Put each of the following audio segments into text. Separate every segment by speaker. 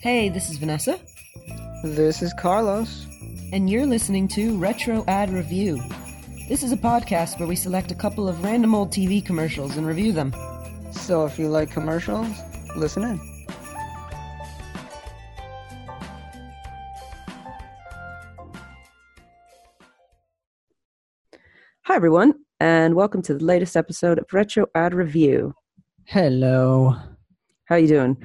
Speaker 1: Hey, this is Vanessa,
Speaker 2: This is Carlos.
Speaker 1: and you're listening to Retro Ad Review. This is a podcast where we select a couple of random old TV commercials and review them.
Speaker 2: So if you like commercials, listen in.
Speaker 1: Hi, everyone, and welcome to the latest episode of Retro Ad Review.
Speaker 3: Hello.
Speaker 1: How you doing?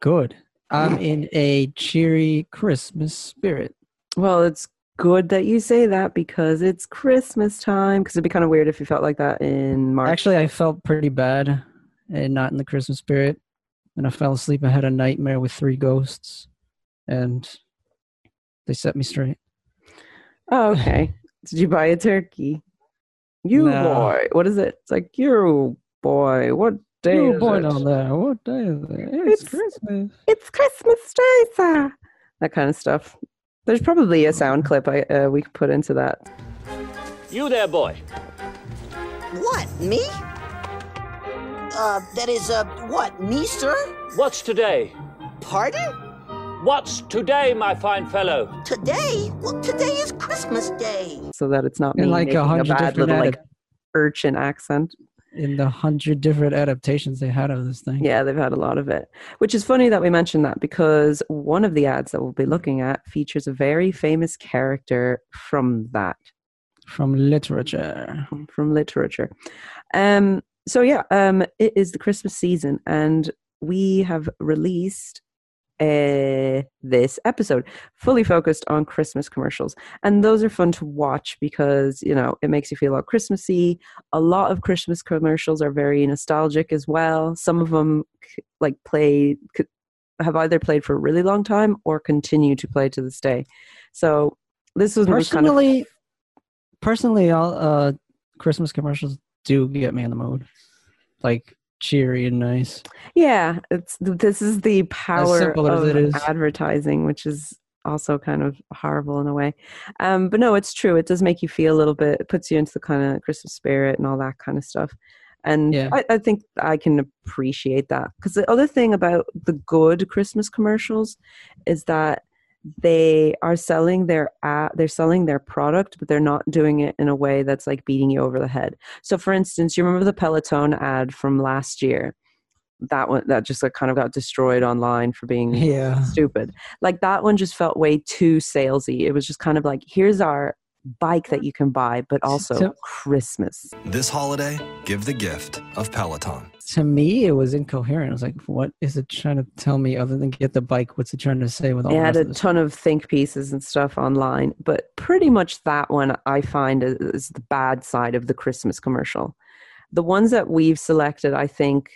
Speaker 3: Good. I'm in a cheery Christmas spirit.
Speaker 1: Well, it's good that you say that because it's Christmas time. Because it'd be kind of weird if you felt like that in March.
Speaker 3: Actually, I felt pretty bad and not in the Christmas spirit. And I fell asleep. I had a nightmare with three ghosts, and they set me straight.
Speaker 1: oh, okay. Did you buy a turkey? You
Speaker 3: No.
Speaker 1: boy, what is it? It's like you boy. What day
Speaker 3: You
Speaker 1: is
Speaker 3: boy
Speaker 1: it?
Speaker 3: down there. What day is it? It's,
Speaker 1: It's-
Speaker 3: Christmas.
Speaker 1: It's Christmas Day, sir. That kind of stuff. There's probably a sound clip I uh, we could put into that.
Speaker 4: You there, boy.
Speaker 5: What, me? Uh, that is, uh, what, me, sir?
Speaker 4: What's today?
Speaker 5: Pardon?
Speaker 4: What's today, my fine fellow?
Speaker 5: Today? Well, today is Christmas Day.
Speaker 1: so that it's not me
Speaker 3: In like a
Speaker 1: making a,
Speaker 3: hundred
Speaker 1: bad
Speaker 3: different
Speaker 1: little like urchin accent.
Speaker 3: In the hundred different adaptations they had of this thing.
Speaker 1: Yeah, they've had a lot of it. Which is funny that we mentioned that because one of the ads that we'll be looking at features a very famous character from that
Speaker 3: From literature.
Speaker 1: from literature. Um so yeah, um it is the Christmas season and we have released uh, this episode fully focused on Christmas commercials. And those are fun to watch because, you know, it makes you feel all Christmassy. A lot of Christmas commercials are very nostalgic as well. Some of them like play have either played for a really long time or continue to play to this day. So this was was kind of
Speaker 3: Personally, personally, all uh, Christmas commercials do get me in the mood. Like cheery and nice.
Speaker 1: Yeah, it's this is the power of advertising, which is also kind of horrible in a way. Um, but no, it's true. It does make you feel a little bit. It puts you into the kind of Christmas spirit and all that kind of stuff. And
Speaker 3: Yeah.
Speaker 1: I, I think I can appreciate that because the other thing about the good Christmas commercials is that they are selling their ad, they're selling their product, but they're not doing it in a way that's like beating you over the head. So, for instance, you remember the Peloton ad from last year? That one that just like kind of got destroyed online for being
Speaker 3: Yeah.
Speaker 1: stupid. Like that one just felt way too salesy. It was just kind of like, here's our bike that you can buy, but also
Speaker 3: So-
Speaker 1: Christmas.
Speaker 6: This holiday, give the gift of Peloton.
Speaker 3: To me, it was incoherent. I was like, what is it trying to tell me other than get the bike? What's it trying to say with all
Speaker 1: It
Speaker 3: the
Speaker 1: had a
Speaker 3: this?
Speaker 1: ton of think pieces and stuff online, but pretty much that one I find is, the bad side of the Christmas commercial. The ones that we've selected, I think,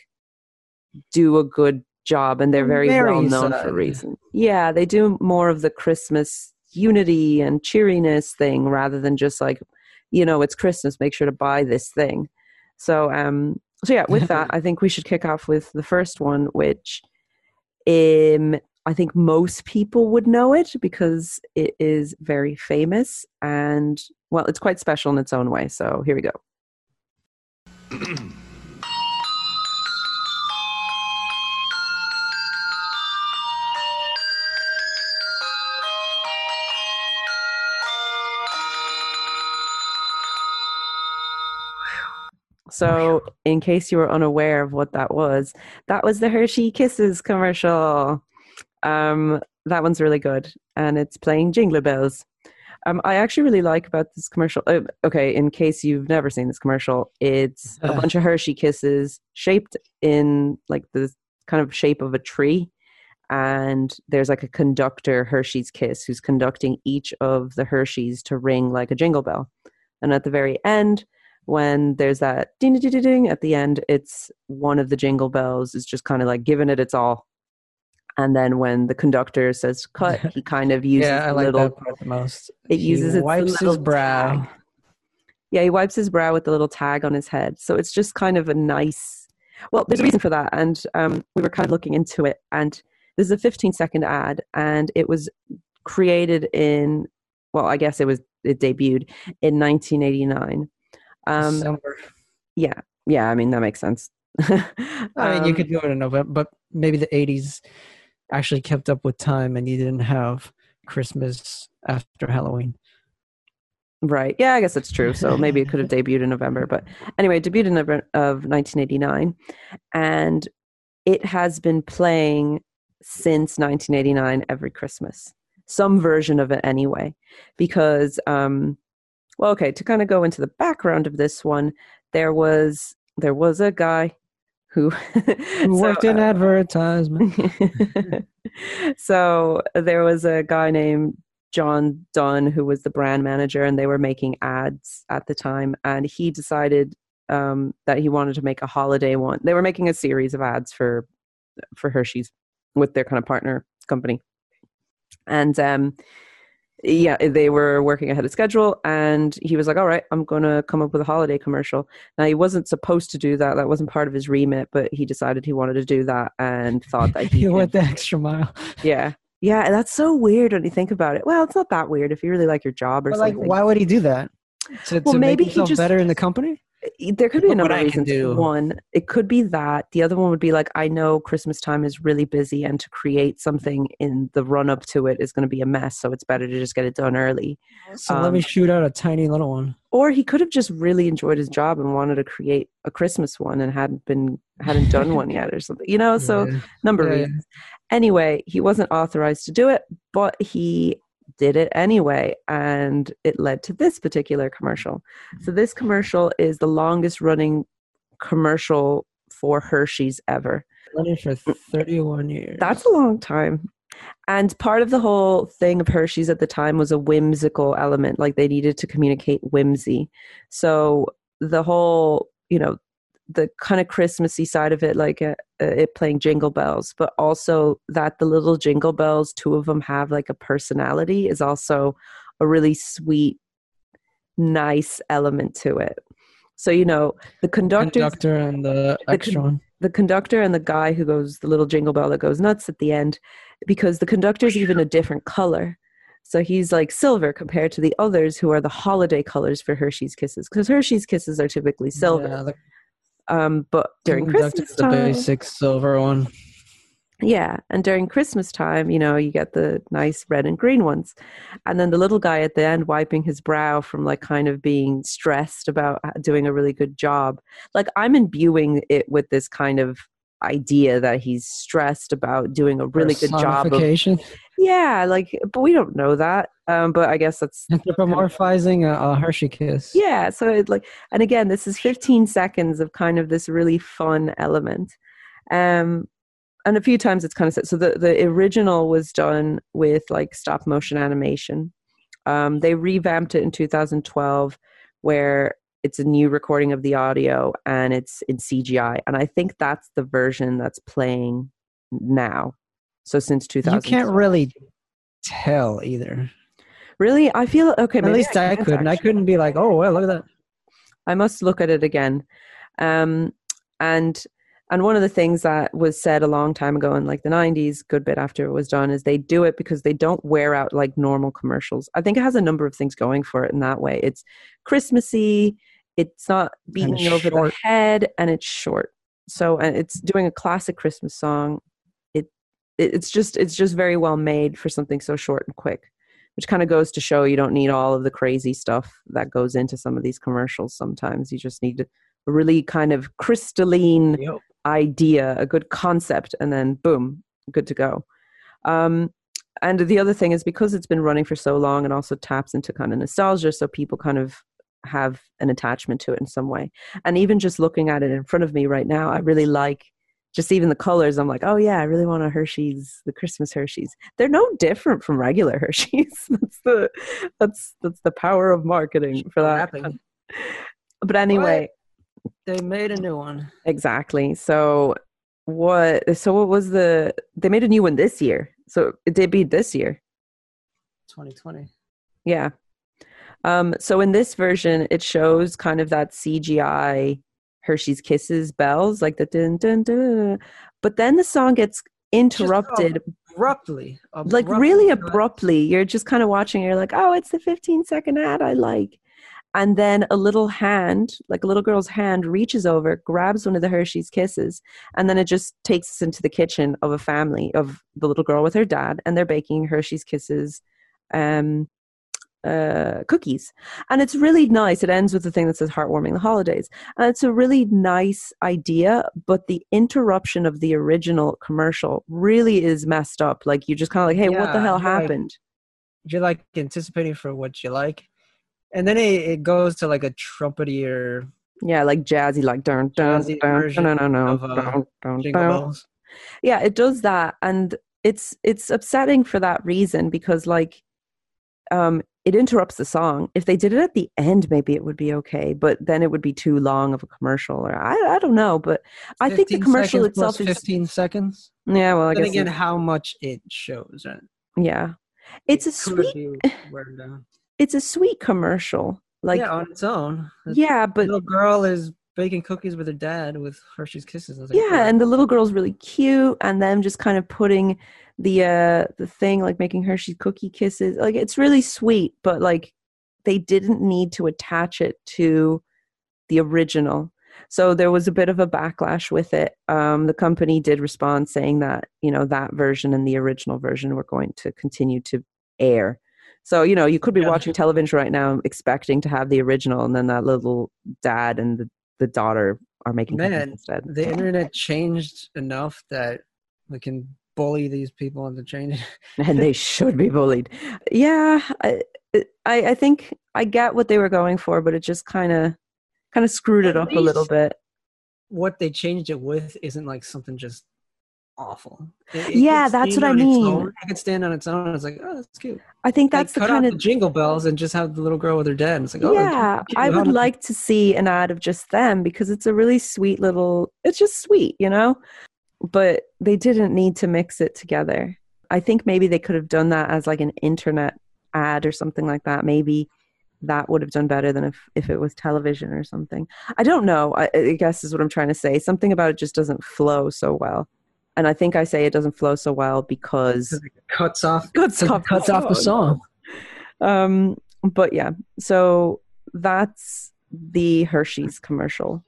Speaker 1: do a good job and they're very,
Speaker 3: Very
Speaker 1: well known for a reason. Yeah, they do more of the Christmas unity and cheeriness thing rather than just like, you know, it's Christmas, make sure to buy this thing. So, um, so yeah, with that, I think we should kick off with the first one, which um, I think most people would know it because it is very famous and well, it's quite special in its own way. So here we go. So, in case you were unaware of what that was, that was the Hershey Kisses commercial. Um, that one's really good, and it's playing Jingle Bells. Um, I actually really like about this commercial. Uh, okay, in case you've never seen this commercial, it's a bunch of Hershey Kisses shaped in like the kind of shape of a tree, and there's like a conductor Hershey's Kiss who's conducting each of the Hershey's to ring like a jingle bell. And at the very end, when there's that ding ding ding ding at the end, it's one of the jingle bells is just kind of like giving it its all. And then when the conductor says cut, he kind of uses
Speaker 3: yeah, I like
Speaker 1: little
Speaker 3: that part the most.
Speaker 1: it
Speaker 3: He
Speaker 1: uses its
Speaker 3: wipes his brow.
Speaker 1: tag. Yeah, he wipes his brow with the little tag on his head. So it's just kind of a nice. Well, there's a reason for that, and um, we were kind of looking into it. And this is a 15 second ad, and it was created in. Well, I guess it was it debuted in 1989. Um,
Speaker 3: December.
Speaker 1: yeah, Yeah, I mean that makes sense.
Speaker 3: I mean, you
Speaker 1: Um,
Speaker 3: could do it in November, but maybe the '80s actually kept up with time, and you didn't have Christmas after Halloween.
Speaker 1: Right. Yeah, I guess that's true. So maybe it could have debuted in November. But anyway, it debuted in November of 1989. And it has been playing since 1989 every Christmas. Some version of it anyway. Because, um, well, okay, to kind of go into the background of this one, there was there was a guy who,
Speaker 3: Who
Speaker 1: so,
Speaker 3: worked in
Speaker 1: uh,
Speaker 3: advertisement?
Speaker 1: so there was a guy named John Dunn who was the brand manager, and they were making ads at the time. And he decided um, that he wanted to make a holiday one. They were making a series of ads for for Hershey's with their kind of partner company, and um, yeah, they were working ahead of schedule. And he was like, "All right, I'm going to come up with a holiday commercial." Now he wasn't supposed to do that; that wasn't part of his remit. But he decided he wanted to do that and thought that he
Speaker 3: he went the extra mile.
Speaker 1: yeah. Yeah, and that's so weird when you think about it. Well, it's not that weird if you really like your job or
Speaker 3: But like, why would he do that? To,
Speaker 1: Well,
Speaker 3: to
Speaker 1: maybe
Speaker 3: make
Speaker 1: he
Speaker 3: himself
Speaker 1: just-
Speaker 3: better in the company.
Speaker 1: There could be a
Speaker 3: what
Speaker 1: number of
Speaker 3: can
Speaker 1: reasons.
Speaker 3: do.
Speaker 1: One, it could be that. The other one would be like, I know Christmas time is really busy, and to create something in the run up to it is going to be a mess. So it's better to just get it done early.
Speaker 3: So let me
Speaker 1: Um,
Speaker 3: shoot out a tiny little one.
Speaker 1: Or he could have just really enjoyed his job and wanted to create a Christmas one and hadn't been hadn't done one yet or something. You know, so
Speaker 3: Yeah.
Speaker 1: number of
Speaker 3: Yeah, yeah.
Speaker 1: reasons. Anyway, he wasn't authorized to do it, but he did it anyway, and it led to this particular commercial. So this commercial is the longest running commercial for Hershey's ever.
Speaker 3: running for 31 years.
Speaker 1: That's a long time. And part of the whole thing of Hershey's at the time was a whimsical element, like they needed to communicate whimsy. So the whole, you know, the kind of Christmassy side of it, like uh, uh, it playing jingle bells, but also that the little jingle bells, two of them have like a personality, is also a really sweet, nice element to it. So, you know, the conductors
Speaker 3: conductor and the extra one.
Speaker 1: the conductor and the guy who goes the little jingle bell that goes nuts at the end because the conductor's even a different color so he's like silver compared to the others who are the holiday colors for hershey's kisses because hershey's kisses are typically silver
Speaker 3: Yeah, the
Speaker 1: um, but during christmas
Speaker 3: the
Speaker 1: time
Speaker 3: basic silver one.
Speaker 1: yeah and during christmas time you know you get the nice red and green ones and then the little guy at the end wiping his brow from like kind of being stressed about doing a really good job like i'm imbuing it with this kind of idea that he's stressed about doing a really good job of. Yeah like but we don't know that um but i guess that's
Speaker 3: Anthropomorphizing a, a Hershey kiss.
Speaker 1: yeah so it like and again this is 15 seconds of kind of this really fun element um and a few times it's kind of so the the original was done with like stop motion animation um they revamped it in 2012 where it's a new recording of the audio and it's in CGI and I think that's the version that's playing now so since 2000
Speaker 3: You can't really tell either.
Speaker 1: really I feel okay
Speaker 3: At least I,
Speaker 1: can't
Speaker 3: couldn't. I couldn't be like, oh well, look at that.
Speaker 1: I must look at it again. Um, and and one of the things that was said a long time ago in like the 90s, good bit after it was done, is they do it because they don't wear out like normal commercials. I think it has a number of things going for it in that way. It's Christmassy, it's not beating you over
Speaker 3: short.
Speaker 1: the head, and it's short. So and it's doing a classic Christmas song. It, it it's just it's just very well made for something so short and quick which kind of goes to show you don't need all of the crazy stuff that goes into some of these commercials sometimes. You just need a really kind of crystalline
Speaker 3: Yep.
Speaker 1: idea a good concept and then boom good to go. Um, and the other thing is because it's been running for so long and also taps into kind of nostalgia so people kind of have an attachment to it in some way. And even just looking at it in front of me right now i really like just even the colors i'm like oh yeah i really want a hershey's the christmas hershey's. They're no different from regular hershey's. That's the that's that's the power of marketing for that. but anyway.
Speaker 3: They made a new one.
Speaker 1: exactly. So what so what was the they made a new one this year. So it debuted this year.
Speaker 3: 2020.
Speaker 1: yeah. Um so in this version it shows kind of that cgi hershey's kisses bells like the dun dun dun but then the song gets interrupted
Speaker 3: Abruptly.
Speaker 1: like really abruptly you're just kind of watching you're like oh it's the 15 second ad i like and then a little hand, like a little girl's hand, reaches over, grabs one of the Hershey's Kisses, and then it just takes us into the kitchen of a family of the little girl with her dad, and they're baking Hershey's Kisses um, uh, cookies. And it's really nice. It ends with the thing that says heartwarming the holidays. And it's a really nice idea, but the interruption of the original commercial really is messed up. Like you just kind of like, hey, what the hell
Speaker 3: you're like-
Speaker 1: happened?
Speaker 3: You're like anticipating for what you like, and then it, it goes to like a trumpetier
Speaker 1: yeah, like jazzy, like dun dun
Speaker 3: Jazzy
Speaker 1: dun
Speaker 3: version
Speaker 1: no no no
Speaker 3: of, uh,
Speaker 1: dun, dun, dun.
Speaker 3: bells.
Speaker 1: yeah it does that and it's it's upsetting for that reason because like um it interrupts the song if they did it at the end maybe it would be okay but then it would be too long of a commercial or i, I don't know but i think the commercial itself is
Speaker 3: 15 seconds.
Speaker 1: yeah well i
Speaker 3: then
Speaker 1: guess
Speaker 3: again, how much it shows, right?
Speaker 1: yeah it's a
Speaker 3: It could
Speaker 1: sweet
Speaker 3: be watered down.
Speaker 1: it's a sweet commercial like
Speaker 3: yeah, on its own. Yeah,
Speaker 1: but
Speaker 3: little girl is baking cookies with her dad with Hershey's Kisses. Like,
Speaker 1: yeah and the little girl's really cute and them just kind of putting the uh the thing like making hershey cookie kisses. Like it's really sweet but like they didn't need to attach it to the original. So there was a bit of a backlash with it. Um the company did respond saying that you know that version and the original version were going to continue to air. So you know you could be
Speaker 3: Yeah.
Speaker 1: watching television right now expecting to have the original and then that little dad and the, the daughter are making
Speaker 3: Man,
Speaker 1: instead
Speaker 3: the internet changed enough that we can bully these people into changing.
Speaker 1: and they should be bullied. Yeah, I, I, I think I get what they were going for, but it just kind of, kind of screwed it up a little bit.
Speaker 3: what they changed it with isn't like something just awful. It- it
Speaker 1: Yeah, that's what I mean.
Speaker 3: own. It could stand on its own. It's like, oh, that's cute.
Speaker 1: I think
Speaker 3: Like,
Speaker 1: that's the kind of
Speaker 3: the jingle bells and just have the little girl with her dad. It's like, oh,
Speaker 1: yeah. I would like to see an ad of just them because it's a really sweet little. It's just sweet, you know. But they didn't need to mix it together. I think maybe they could have done that as like an internet ad or something like that. Maybe that would have done better than if if it was television or something. I don't know. I, I guess is what I'm trying to say. Something about it just doesn't flow so well. And I think I say it doesn't flow so well because
Speaker 3: it cuts off,
Speaker 1: cuts off
Speaker 3: cuts off the song.
Speaker 1: um, but yeah, so that's the Hershey's commercial.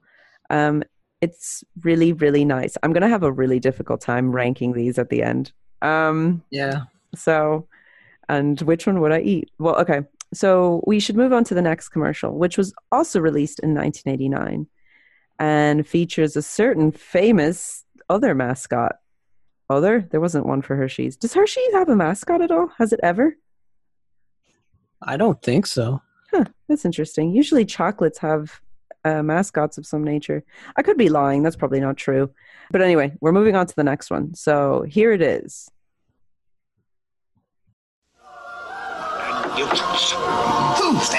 Speaker 1: Um, it's really, really nice. I'm gonna have a really difficult time ranking these at the end. Um,
Speaker 3: Yeah.
Speaker 1: so, and which one would I eat? Well, okay. So we should move on to the next commercial, which was also released in 1989 and features a certain famous other mascot. Other? There wasn't one for Hershey's. Does Hershey's have a mascot at all? Has it ever?
Speaker 3: I don't think so.
Speaker 1: Huh, that's interesting. Usually chocolates have uh, mascots of some nature. I could be lying. That's probably not true. But anyway, we're moving on to the next one. So here it is.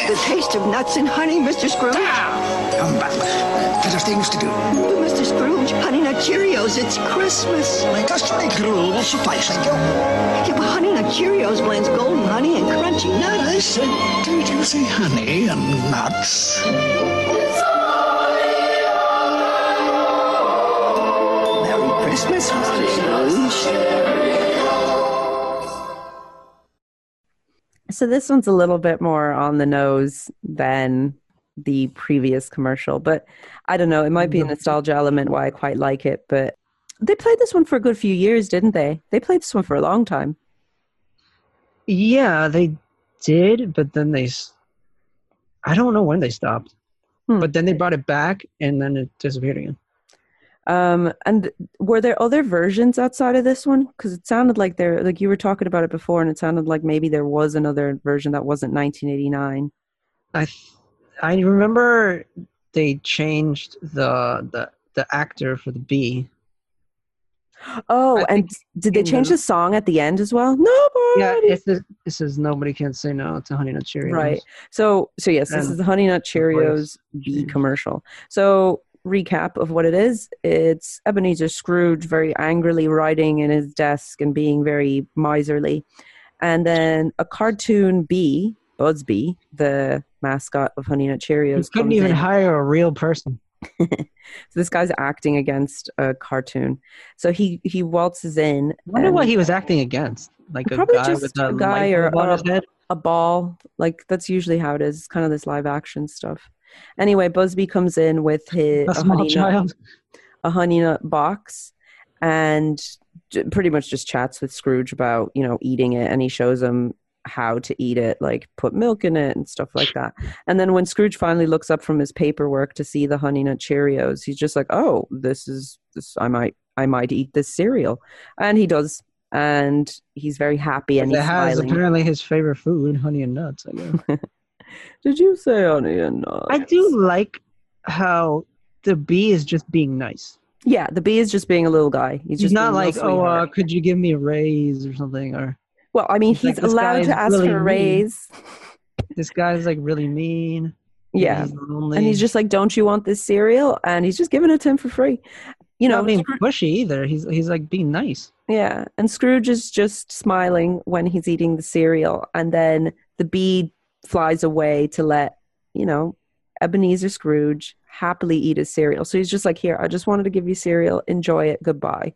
Speaker 7: The taste of nuts and honey, Mr. Scrooge.
Speaker 8: Come back. Better things to do.
Speaker 7: But Mr. Scrooge, Honey Nut Cheerios, it's Christmas.
Speaker 8: My customary gruel will suffice, thank you.
Speaker 7: Yeah, but Honey Nut Cheerios blends golden honey and crunchy nuts.
Speaker 8: I said, did you say honey and nuts?
Speaker 7: Merry Christmas, Mr. Scrooge.
Speaker 1: So this one's a little bit more on the nose than the previous commercial, but I don't know. It might be a nostalgia element why I quite like it, but they played this one for a good few years, didn't they? They played this one for a long time.
Speaker 3: Yeah, they did, but then they. I don't know when they stopped,
Speaker 1: Hmm.
Speaker 3: but then they brought it back and then it disappeared again.
Speaker 1: Um, and were there other versions outside of this one? Because it sounded like there, like you were talking about it before, and it sounded like maybe there was another version that wasn't 1989.
Speaker 3: I I remember they changed the the the actor for the bee.
Speaker 1: Oh,
Speaker 3: I
Speaker 1: and did they change
Speaker 3: the-
Speaker 1: the song at the end as well? Nobody.
Speaker 3: Yeah, it says, it says nobody can say no to Honey Nut Cheerios.
Speaker 1: Right. So, so yes, this is the Honey Nut Cheerios bee commercial. So, recap of what it is: it's Ebenezer Scrooge very angrily writing in his desk and being very miserly, and then a cartoon bee, Bee, the mascot of Honey Nut Cheerios,
Speaker 3: You couldn't even
Speaker 1: in.
Speaker 3: hire a real person.
Speaker 1: so this guy's acting against a cartoon. So he he waltzes in.
Speaker 3: I wonder what he was acting against. Like a
Speaker 1: Probably
Speaker 3: guy
Speaker 1: just
Speaker 3: with a,
Speaker 1: a guy or
Speaker 3: on his
Speaker 1: a-
Speaker 3: head.
Speaker 1: a ball. Like that's usually how it is. It's kind of this live action stuff. Anyway, Buzzbee comes in with his
Speaker 3: A small
Speaker 1: honey nut, a honey nut box, and pretty much just chats with Scrooge about you know eating it, and he shows him how to eat it, like put milk in it and stuff like that. And then when Scrooge finally looks up from his paperwork to see the honey nut Cheerios, he's just like, "Oh, this is this. I might I might eat this cereal," and he does. And he's very happy and
Speaker 3: it
Speaker 1: he's
Speaker 3: has
Speaker 1: smiling.
Speaker 3: apparently his favorite food, honey and nuts. I guess.
Speaker 1: Did you say honey and nuts?
Speaker 3: I do like how the bee is just being nice.
Speaker 1: Yeah, the bee is just being a little guy. He's,
Speaker 3: He's,
Speaker 1: just
Speaker 3: not like, oh, uh, could you give me a raise or something? Or
Speaker 1: well, I mean,
Speaker 3: he's
Speaker 1: he's
Speaker 3: "This guy
Speaker 1: allowed to ask
Speaker 3: really
Speaker 1: for a
Speaker 3: mean."
Speaker 1: raise.
Speaker 3: this guy's like really mean.
Speaker 1: Yeah,
Speaker 3: he's
Speaker 1: and he's just like, "Don't you want this cereal?" And he's just giving it to him for free. You know,
Speaker 3: I
Speaker 1: mean,
Speaker 3: pushy either. He's he's like being nice.
Speaker 1: yeah. And Scrooge is just smiling when he's eating the cereal, and then the bee flies away to let you know Ebenezer Scrooge happily eat his cereal. So he's just like, "Here, I just wanted to give you cereal. Enjoy it. Goodbye."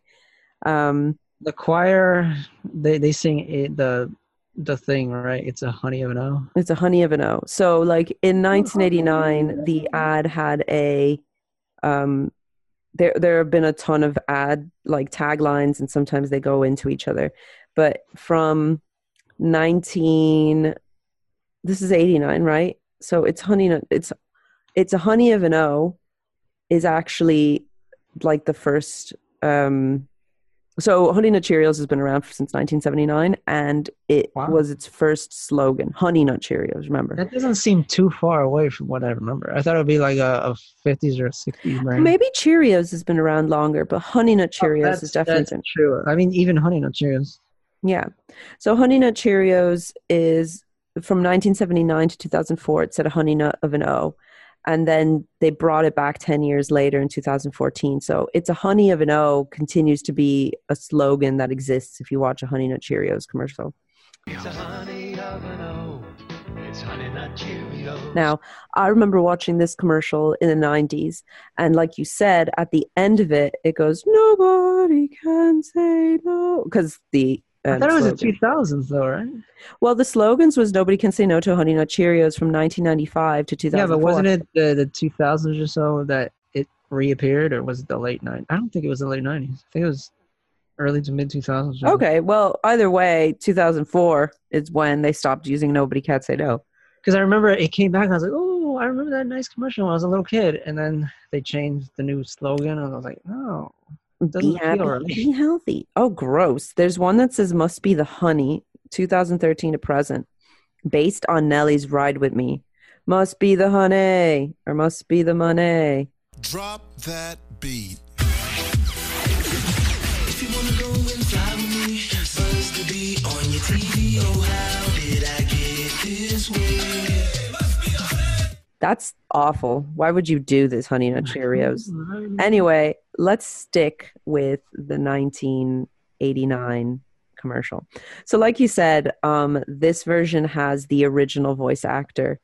Speaker 1: Um,
Speaker 3: The choir, they they sing it, the the thing right. It's a honey of an o.
Speaker 1: It's a honey of an O. So like in 1989, the ad had a um there there have been a ton of ad like taglines and sometimes they go into each other. But from 19 this is 89, right? So it's honey it's it's a honey of an O is actually like the first um so Honey Nut Cheerios has been around since 1979, and it
Speaker 3: Wow.
Speaker 1: was its first slogan. Honey Nut Cheerios, remember?
Speaker 3: That doesn't seem too far away from what I remember. I thought it would be like a, a 50s or a 60s brand.
Speaker 1: Maybe Cheerios has been around longer, but Honey Nut
Speaker 3: Oh,
Speaker 1: Cheerios
Speaker 3: that's-
Speaker 1: has definitely been.
Speaker 3: true. I mean, even honey nut Cheerios.
Speaker 1: Yeah. So Honey Nut Cheerios is from 1979 to 2004. It said a honey nut of an O. And then they brought it back 10 years later in 2014. So it's a honey of an O continues to be a slogan that exists if you watch a Honey Nut Cheerios commercial. Now, I remember watching this commercial in the 90s, and like you said, at the end of it, it goes, Nobody can say no. Because the.
Speaker 3: I thought it was the
Speaker 1: slogan-
Speaker 3: 2000s, though, right?
Speaker 1: Well, the slogans was Nobody Can Say No to Honey Nut Cheerios from 1995 to 2004.
Speaker 3: Yeah, but wasn't it the, the 2000s or so that it reappeared, or was it the late 90s? I don't think it was the late 90s. I think it was early to mid 2000s.
Speaker 1: Okay, well, either way, 2004 is when they stopped using Nobody Can Say No.
Speaker 3: Because I remember it came back, and I was like, oh, I remember that nice commercial when I was a little kid. And then they changed the new slogan, and I was like, no. It doesn't
Speaker 1: Be happy,
Speaker 3: right.
Speaker 1: be healthy. Oh, gross. There's one that says Must Be the Honey, 2013 to present, based on Nelly's Ride With Me. Must be the honey, or must be the money.
Speaker 9: Drop that beat.
Speaker 1: That's awful. Why would you do this, Honey Nut Cheerios? Anyway, let's stick with the 1989 commercial. So, like you said, um, this version has the original voice actor,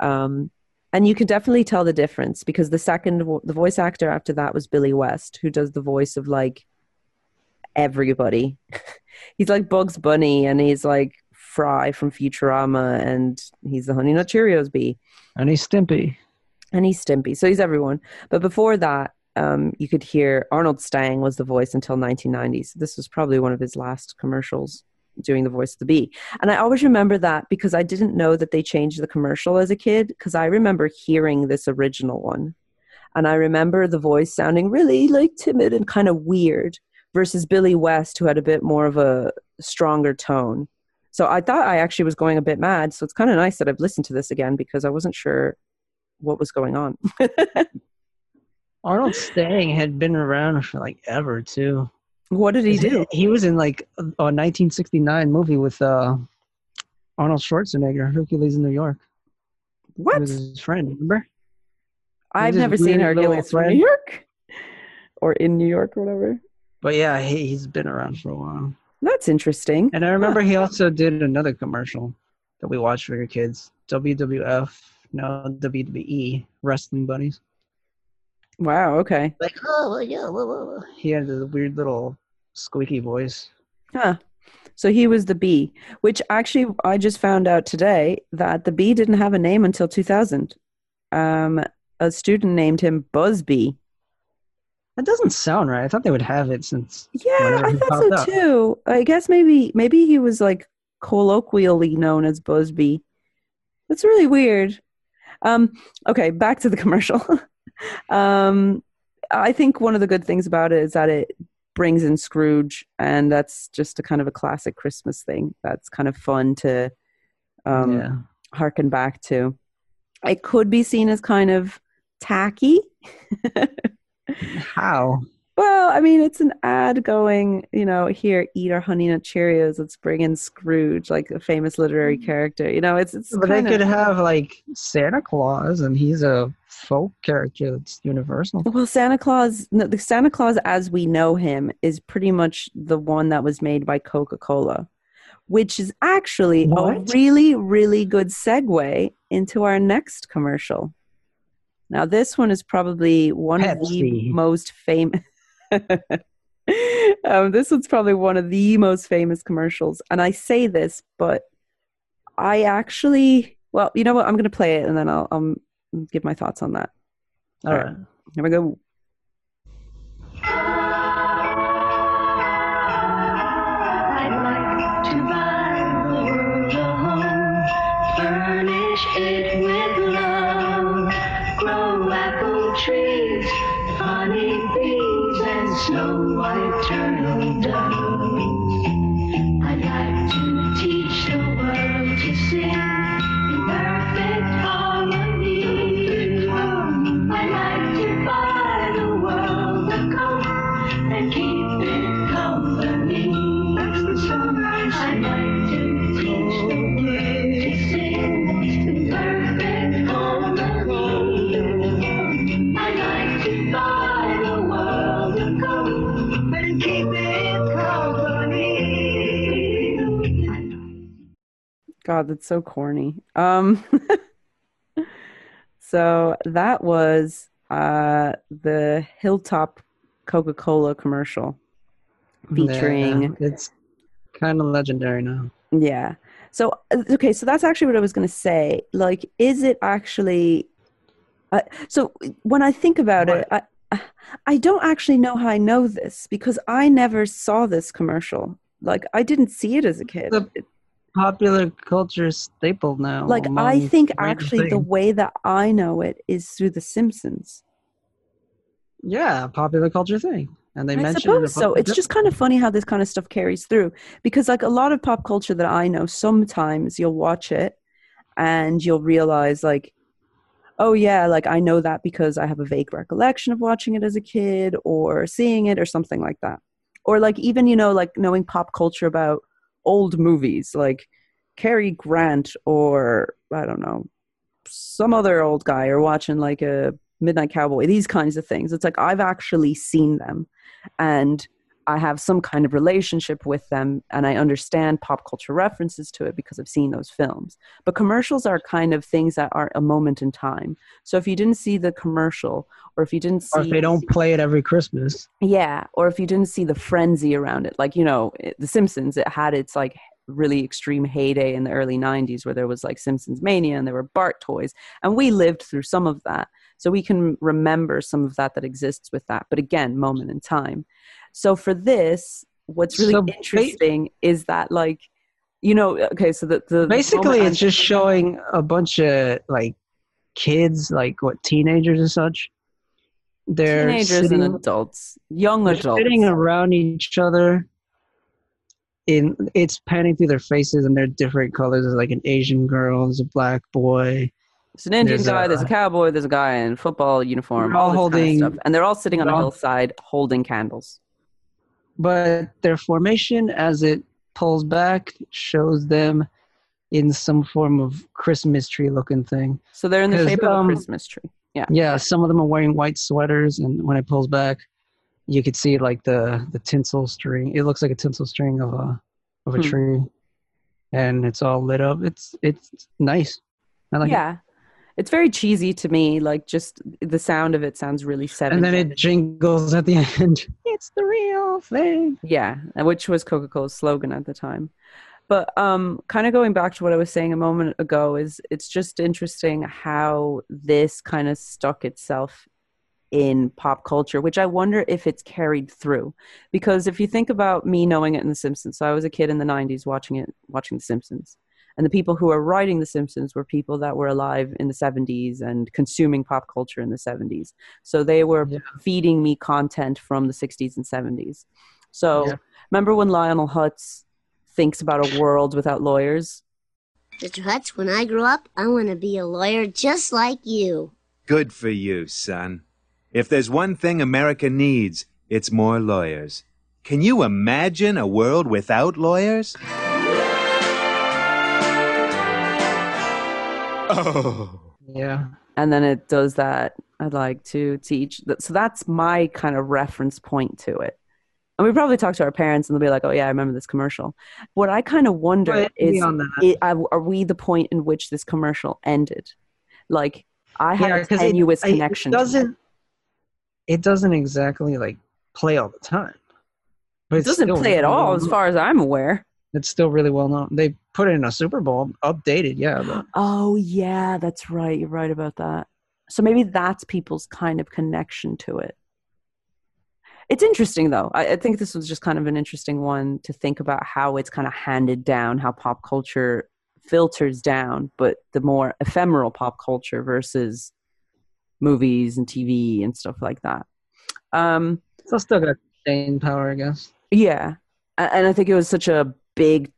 Speaker 1: um, and you can definitely tell the difference because the second, the voice actor after that was Billy West, who does the voice of like everybody. he's like Bugs Bunny, and he's like Fry from Futurama, and he's the Honey Nut Cheerios bee
Speaker 3: And he's Stimpy.
Speaker 1: and he's Stimpy. So he's everyone. But before that, um, you could hear Arnold Stang was the voice until 1990s. This was probably one of his last commercials doing the voice of the bee. And I always remember that because I didn't know that they changed the commercial as a kid because I remember hearing this original one. And I remember the voice sounding really like timid and kind of weird versus Billy West, who had a bit more of a stronger tone. So I thought I actually was going a bit mad. So it's kind of nice that I've listened to this again because I wasn't sure what was going on.
Speaker 3: Arnold Stang had been around for like ever, too.
Speaker 1: what did he do?
Speaker 3: He was in like a a 1969 movie with uh, Arnold Schwarzenegger, Hercules in New York. He
Speaker 1: What?
Speaker 3: was his friend, remember?
Speaker 1: I've never seen Hercules
Speaker 3: friend.
Speaker 1: New York or in New York or whatever.
Speaker 3: But yeah, he, he's been around for a while.
Speaker 1: That's interesting.
Speaker 3: And I remember he also did another commercial that we watched for your kids WWF, no WWE, Wrestling Buddies.
Speaker 1: Wow. Okay.
Speaker 3: Like, oh, yeah, whoa, whoa, whoa. he had the weird little squeaky voice.
Speaker 1: Huh. So he was the bee, which actually I just found out today that the bee didn't have a name until 2000. Um, a student named him Buzzbee.
Speaker 3: That doesn't sound right. I thought they would have it since.
Speaker 1: Yeah, I thought so
Speaker 3: up.
Speaker 1: too. I guess maybe maybe he was like colloquially known as Buzzbee. That's really weird. Um, okay, back to the commercial. um, I think one of the good things about it is that it brings in Scrooge, and that's just a kind of a classic Christmas thing. That's kind of fun to um,
Speaker 3: yeah.
Speaker 1: harken back to. It could be seen as kind of tacky.
Speaker 3: How?
Speaker 1: Well, I mean, it's an ad going, you know, here, eat our Honey Nut Cheerios. Let's bring in Scrooge, like a famous literary mm. character. You know, it's it's
Speaker 3: But they could
Speaker 1: of,
Speaker 3: have like Santa Claus, and he's a folk character that's universal.
Speaker 1: well, Santa Claus, no, the Santa Claus as we know him is pretty much the one that was made by Coca Cola, which is actually a really, really good segue into our next commercial. Now, this one is probably one of the most famous. um, this one's probably one of the most famous commercials, and I say this, but I actually, well, you know what? I'm going to play it, and then I'll um, give my thoughts on that.
Speaker 3: All
Speaker 1: All
Speaker 3: right.
Speaker 1: right. Here we go. God, that's so corny. Um, so that was uh, the Hilltop Coca Cola commercial featuring.
Speaker 3: Yeah, it's kind of legendary now.
Speaker 1: Yeah. So uh, okay, so that's actually what I was going to say. Like, is it actually? Uh, so when I think about it, I I don't actually know how I know this because I never saw this commercial. Like, I didn't see it as a kid.
Speaker 3: The popular culture staple now.
Speaker 1: like, I think actually the way that I know it is through The Simpsons.
Speaker 3: yeah, popular culture thing, and they
Speaker 1: I
Speaker 3: mentioned
Speaker 1: suppose
Speaker 3: it
Speaker 1: so. It's just kind of funny how this kind of stuff carries through because, like, a lot of pop culture that I know, sometimes you'll watch it and you'll realize, like, oh, yeah, like I know that because I have a vague recollection of watching it as a kid or seeing it or something like that. Or, like, even, you know, like knowing pop culture about old movies, like Cary Grant or, I don't know, some other old guy or watching like a Midnight Cowboy, these kinds of things. It's like I've actually seen them and I have some kind of relationship with them and I understand pop culture references to it because I've seen those films. But commercials are kind of things that are a moment in time. So if you didn't see the commercial or if you didn't see
Speaker 3: or if they don't play it every Christmas.
Speaker 1: yeah, or if you didn't see the frenzy around it, like you know, it, The Simpsons, it had its like really extreme heyday in the early '90s, where there was like Simpsons mania and there were Bart toys, and we lived through some of that, so we can remember some of that that exists with that. But again, moment in time. So for this, what's really
Speaker 3: So ba-
Speaker 1: interesting is that like, you know, okay, so the the
Speaker 3: Basically, it's just showing a bunch of like kids, like what teenagers and such. They're
Speaker 1: teenagers
Speaker 3: sitting,
Speaker 1: and adults, young
Speaker 3: they're
Speaker 1: adults.
Speaker 3: sitting around each other. In it's panning through their faces, and they're different colors. There's like an Asian girl, there's a black boy.
Speaker 1: There's an Indian
Speaker 3: There's
Speaker 1: guy,
Speaker 3: a-
Speaker 1: there's a cowboy, there's a guy in football uniform,
Speaker 3: all
Speaker 1: all this kind of
Speaker 3: holding-
Speaker 1: stuff. and they're all sitting on a hillside holding candles.
Speaker 3: But their formation as it pulls back shows them in some form of Christmas tree looking thing.
Speaker 1: So they're in the shape of
Speaker 3: um,
Speaker 1: a Christmas tree. Yeah.
Speaker 3: Yeah, some of them are wearing white sweaters, and when it pulls back, you could see like the the tinsel string. It looks like a tinsel string of a of a
Speaker 1: Hmm.
Speaker 3: tree, and it's all lit up. It's it's nice. I like it.
Speaker 1: It's very cheesy to me. Like just the sound of it sounds really 70s.
Speaker 3: And then it jingles at the end. It's the real thing.
Speaker 1: Yeah, which was Coca Cola's slogan at the time. But um, kind of going back to what I was saying a moment ago, is it's just interesting how this kind of stuck itself in pop culture, which I wonder if it's carried through. Because if you think about me knowing it in The Simpsons, so I was a kid in the '90s watching it, watching The Simpsons, and the people who are writing The Simpsons were people that were alive in the '70s and consuming pop culture in the '70s. So they were
Speaker 3: Yeah.
Speaker 1: feeding me content from the '60s and '70s. So
Speaker 3: Yeah.
Speaker 1: remember when Lionel Hutz thinks about a world without lawyers?
Speaker 10: Mr. Hutz, when I grow up, I want to be a lawyer just like you.
Speaker 11: Good for you, son. If there's one thing America needs, it's more lawyers. Can you imagine a world without lawyers? Oh.
Speaker 3: Yeah.
Speaker 1: and then it does that i'd like to teach Th- so that's my kind of reference point to it and we probably talk to our parents and they'll be like oh yeah i remember this commercial what i kind of wonder
Speaker 3: But
Speaker 1: is
Speaker 3: beyond that-
Speaker 1: i- are are we the point in which this commercial ended like i had
Speaker 3: Yeah,
Speaker 1: a
Speaker 3: 'cause it-
Speaker 1: tenuous
Speaker 3: I-
Speaker 1: connection
Speaker 3: It doesn't. It doesn't exactly like play all the time. But
Speaker 1: it doesn't
Speaker 3: still
Speaker 1: play at all as far as i'm aware
Speaker 3: It's still really well known. They put it in a Super Bowl, updated, yeah. But
Speaker 1: oh yeah that's right you're right about that so maybe that's people's kind of connection to it it's interesting though I, I think this was just kind of an interesting one to think about how it's kind of handed down how pop culture filters down but the more ephemeral pop culture versus movies and tv and stuff like that um
Speaker 3: it's still got staying power, I guess.
Speaker 1: yeah and i think it was such a big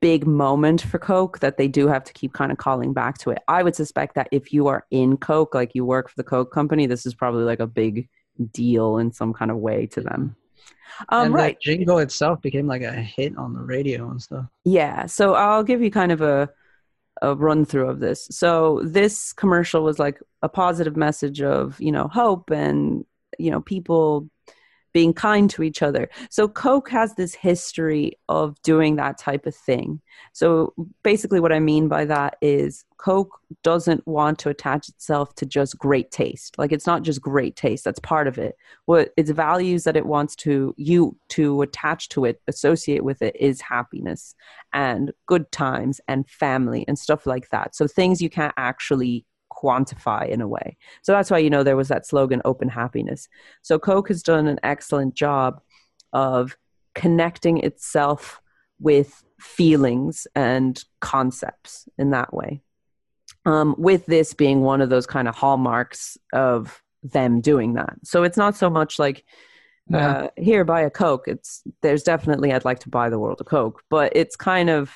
Speaker 1: big moment for coke that they do have to keep kind of calling back to it i would suspect that if you are in coke like you work for the coke company this is probably like a big deal in some kind of way to them um,
Speaker 3: and
Speaker 1: right
Speaker 3: jingle itself became like a hit on the radio and stuff.
Speaker 1: Yeah, so I'll give you kind of a a run through of this. So this commercial was like a positive message of, you know, hope and, you know, people being kind to each other. So Coke has this history of doing that type of thing. So basically what I mean by that is Coke doesn't want to attach itself to just great taste. Like it's not just great taste, that's part of it. What its values that it wants to you to attach to it, associate with it is happiness and good times and family and stuff like that. So things you can't actually quantify in a way. So that's why you know there was that slogan open happiness. So Coke has done an excellent job of connecting itself with feelings and concepts in that way. Um, with this being one of those kind of hallmarks of them doing that. So it's not so much like
Speaker 3: Yeah.
Speaker 1: uh, here buy a Coke. It's there's definitely I'd like to buy the world a Coke, but it's kind of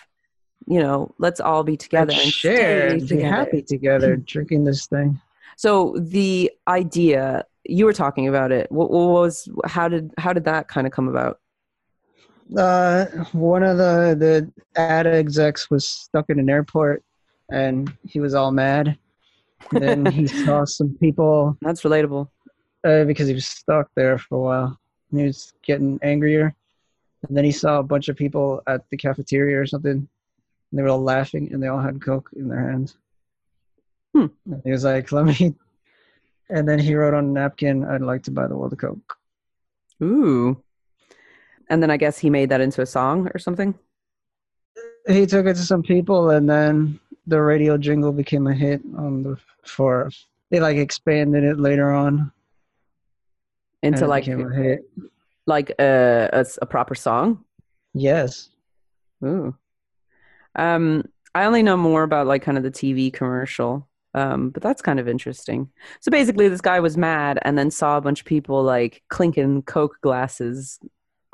Speaker 1: you know let's all be together and
Speaker 3: share,
Speaker 1: stay
Speaker 3: be
Speaker 1: together.
Speaker 3: happy together, drinking this thing.
Speaker 1: So the idea you were talking about it. What, what was how did how did that kind of come about?
Speaker 3: Uh, one of the the ad execs was stuck in an airport, and he was all mad. then he saw some people.
Speaker 1: That's relatable.
Speaker 3: Uh, because he was stuck there for a while. And he was getting angrier, and then he saw a bunch of people at the cafeteria or something. And they were all laughing, and they all had coke in their hands.
Speaker 1: Hmm.
Speaker 3: And he was like, "Let me." And then he wrote on a napkin, "I'd like to buy the world of coke."
Speaker 1: Ooh. And then I guess he made that into a song or something.
Speaker 3: he took it to some people and then the radio jingle became a hit on the for they like expanded it later on
Speaker 1: Into like
Speaker 3: a
Speaker 1: like a, a s- a proper song.
Speaker 3: yes
Speaker 1: Ooh. Um, I only know more about like kind of the TV commercial. Um, but that's kind of interesting. So basically, this guy was mad and then saw a bunch of people like clinking Coke glasses,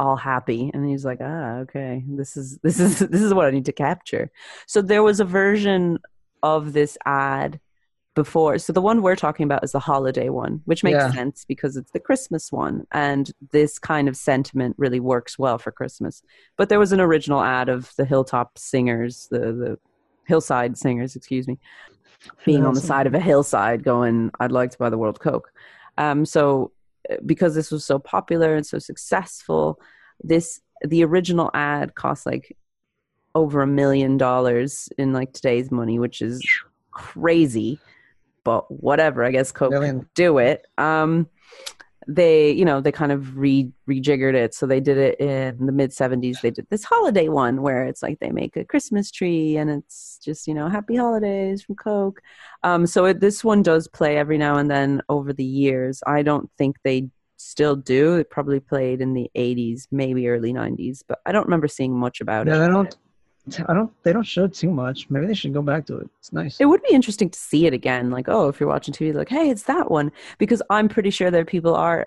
Speaker 1: all happy, and he's like, "Ah, okay, this is this is this is what I need to capture." So there was a version of this ad before. So the one we're talking about is the holiday one, which makes
Speaker 3: Yeah.
Speaker 1: sense because it's the Christmas one, and this kind of sentiment really works well for Christmas. But there was an original ad of the Hilltop Singers, the the Hillside Singers, excuse me, being on the side of a hillside, going, "I'd like to buy the World Coke." Um, so uh, because this was so popular and so successful, this the original ad cost like over a million dollars in like today's money, which is crazy. But whatever. I guess Coke could do it. Um, they, you know, they kind of re rejiggered it. So they did it in the mid '70s. They did this holiday one where it's like they make a Christmas tree and it's just you know Happy Holidays from Coke. Um, so it, this one does play every now and then over the years. I don't think they still do. It probably played in the '80s, maybe early '90s, but I don't remember seeing much about
Speaker 3: Yeah,
Speaker 1: it.
Speaker 3: they don't. I don't. They don't show too much. Maybe they should go back to it. It's nice.
Speaker 1: It would be interesting to see it again. Like, oh, if you're watching TV, like, hey, it's that one. Because I'm pretty sure there people are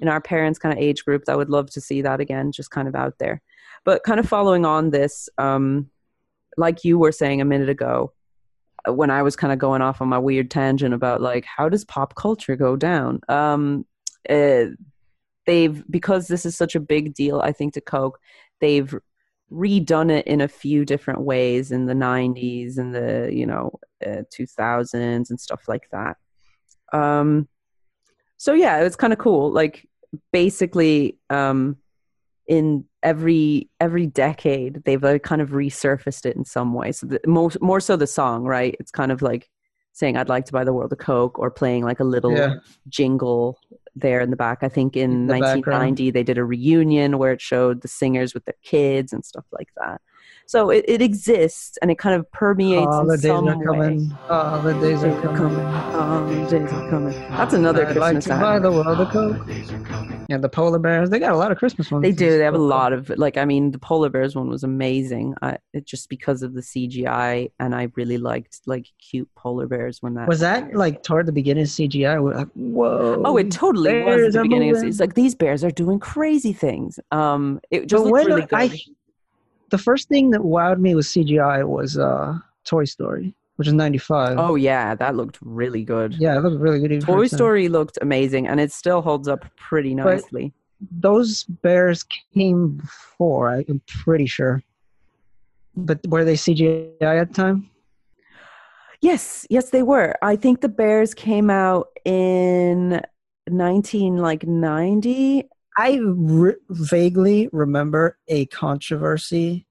Speaker 1: in our parents' kind of age group that would love to see that again, just kind of out there. But kind of following on this, um, like you were saying a minute ago, uh, when I was kind of going off on my weird tangent about like how does pop culture go down? Um, uh, they've because this is such a big deal, I think to Coke, they've redone it in a few different ways in the 90s and the you know uh, 2000s and stuff like that. Um so yeah it was kind of cool. Like basically um in every every decade they've uh, kind of resurfaced it in some way. So the, most more so the song right? It's kind of like saying i'd like to buy the world of coke or playing like a little
Speaker 3: Yeah.
Speaker 1: jingle there in the back i think in
Speaker 3: The background.
Speaker 1: 1990 they did a reunion where it showed the singers with their kids and stuff like that so it, it exists and it kind of permeates in
Speaker 3: Holidays
Speaker 1: some
Speaker 3: are coming.
Speaker 1: way.
Speaker 3: coming. Holidays are coming.
Speaker 1: Holidays are coming. That's another
Speaker 3: I'd like
Speaker 1: Christmas
Speaker 3: to buy the world of Coke. Yeah, the polar bears. They got a lot of Christmas ones.
Speaker 1: They do. They have a lot of like. I mean, the polar bears one was amazing. I, it just because of the CGI, and I really liked like cute polar bears when that
Speaker 3: Was that like toward the beginning of CGI? We're like, whoa.
Speaker 1: Oh, it totally was at the beginning. Of, it's like these bears are doing crazy things. Um, it just
Speaker 3: But
Speaker 1: looked
Speaker 3: when
Speaker 1: really good.
Speaker 3: I, the first thing that wowed me with CGI was uh, Toy Story, which is '95.
Speaker 1: oh yeah, that looked really good.
Speaker 3: yeah, it looked really good. even
Speaker 1: Toy. Story looked amazing, and it still holds up pretty
Speaker 3: But-
Speaker 1: nicely.
Speaker 3: Those bears came before. I'm pretty sure. But were they CGI at the time?
Speaker 1: Yes, yes, they were. I think the Bears came out in nineteen like ninety.
Speaker 3: I re- vaguely remember a controversy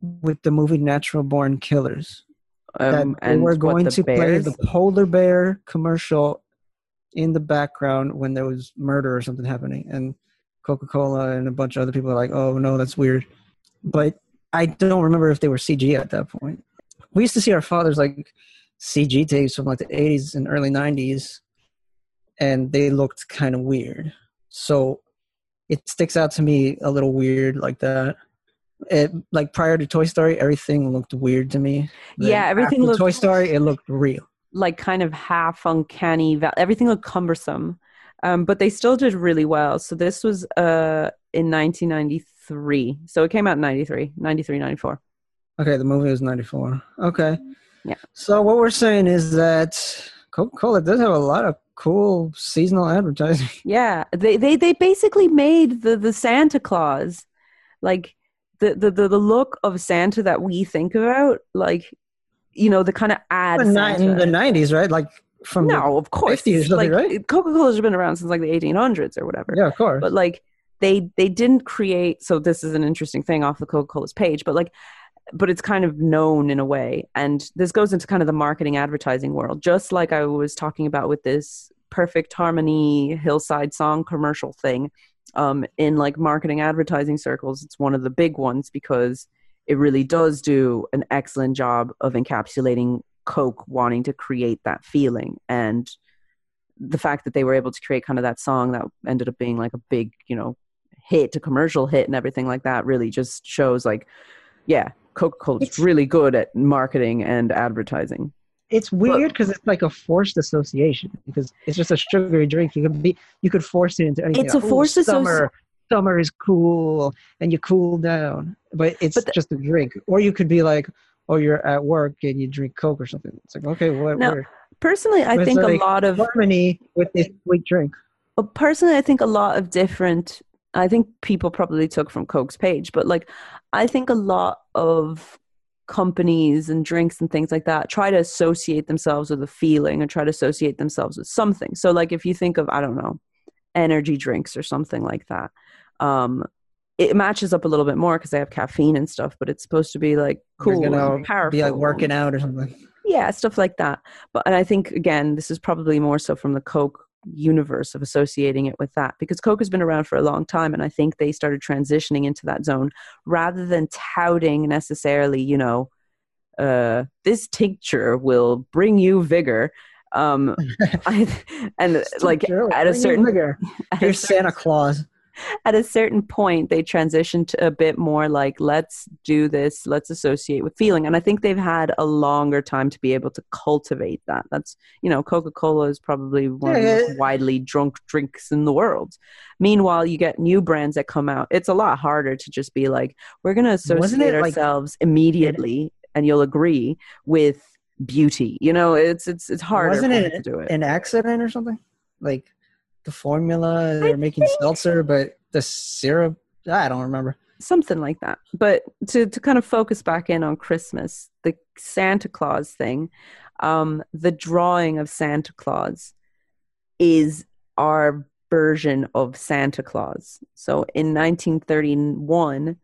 Speaker 3: with the movie Natural Born Killers.
Speaker 1: Um,
Speaker 3: that they
Speaker 1: and
Speaker 3: were
Speaker 1: what,
Speaker 3: going
Speaker 1: the
Speaker 3: to play the polar bear commercial in the background when there was murder or something happening and coca-cola and a bunch of other people are like oh no that's weird. But i don't remember if they were cg at that point. We used to see our fathers like cg tapes from like the 80s and early 90s and they looked kind of weird. So it sticks out to me a little weird like that it like prior to Toy Story, everything looked weird to me. Then
Speaker 1: Yeah, everything looked-
Speaker 3: Toy Story. It looked real.
Speaker 1: like kind of half uncanny. Everything looked cumbersome, um, but they still did really well. So this was uh, in 1993. So it came out in 93, 93, 94.
Speaker 3: Okay, the movie was ninety four. Okay,
Speaker 1: Yeah.
Speaker 3: so what we're saying is that Coca Cola does have a lot of cool seasonal advertising.
Speaker 1: Yeah, they they they basically made the the Santa Claus like the the the, the look of Santa that we think about, like you know the kind of ad.
Speaker 3: In the nineties, right? Like from
Speaker 1: no, of course.
Speaker 3: 50s
Speaker 1: like
Speaker 3: right?
Speaker 1: Coca Cola's been around since like the 1800s or whatever.
Speaker 3: yeah, of course.
Speaker 1: But like they they didn't create. So this is an interesting thing off the Coca Cola's page, but like. But it's kind of known in a way. And this goes into kind of the marketing advertising world, just like I was talking about with this perfect harmony hillside song commercial thing. Um, in like marketing advertising circles, it's one of the big ones because it really does do an excellent job of encapsulating Coke wanting to create that feeling. And the fact that they were able to create kind of that song that ended up being like a big, you know, hit, a commercial hit, and everything like that really just shows like, yeah, Coca Cola is really good at marketing and advertising.
Speaker 3: it's weird because it's like a forced association because it's just a sugary drink. You could be you could force it into anything.
Speaker 1: It's a
Speaker 3: Like, "Ooh,
Speaker 1: forced associ-
Speaker 3: summer. Summer is cool and you cool down, but it's
Speaker 1: But the-
Speaker 3: just a drink. Or you could be like, oh, you're at work and you drink Coke or something. It's like okay, what?
Speaker 1: No. Personally, I think
Speaker 3: like
Speaker 1: a lot of
Speaker 3: harmony with this sweet drink.
Speaker 1: Well, personally, I think a lot of different. I think people probably took from Coke's page, but like, I think a lot of companies and drinks and things like that try to associate themselves with a feeling or try to associate themselves with something. So, like, if you think of, I don't know, energy drinks or something like that, um, it matches up a little bit more because they have caffeine and stuff, but it's supposed to be like cool, powerful.
Speaker 3: be like working out or something.
Speaker 1: yeah stuff like that but and i think again this is probably more so from the coke universe of associating it with that because coke has been around for a long time and i think they started transitioning into that zone rather than touting necessarily you know uh, this tincture will bring you vigor um I, and like at a certain
Speaker 3: vigor.
Speaker 1: at a certain-
Speaker 3: Santa Claus.
Speaker 1: At a certain point they transitioned to a bit more like let's do this. Let's associate with feeling. And i think they've had a longer time to be able to cultivate that. That's you know coca-cola is probably one of the most widely drunk drinks in the world. Meanwhile you get new brands that come out. It's a lot harder to just be like we're going to associate
Speaker 3: like-
Speaker 1: ourselves immediately and you'll agree with beauty. You know it's it's it's harder
Speaker 3: Wasn't it
Speaker 1: to do it.
Speaker 3: an accident or something? Like the formula they're making seltzer, but the syrup. I don't remember.
Speaker 1: something like that. But to to kind of focus back in on Christmas, the Santa Claus thing, um, the drawing of Santa Claus is our version of Santa Claus. So in 1931,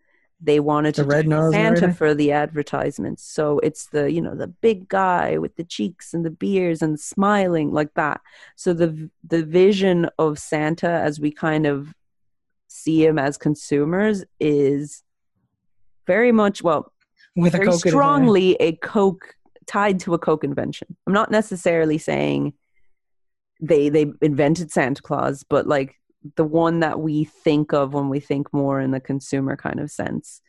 Speaker 1: they wanted
Speaker 3: The
Speaker 1: to
Speaker 3: red nose
Speaker 1: Santa for the advertisements. So it's the you know the big guy with the cheeks and the beers and smiling like that. So the the vision of Santa as we kind of see him as consumers is very much well
Speaker 3: With a
Speaker 1: very
Speaker 3: Coke
Speaker 1: strongly a coke tied to a coke invention i'm not necessarily saying they they invented santa claus but like the one that we think of when we think more in the consumer kind of sense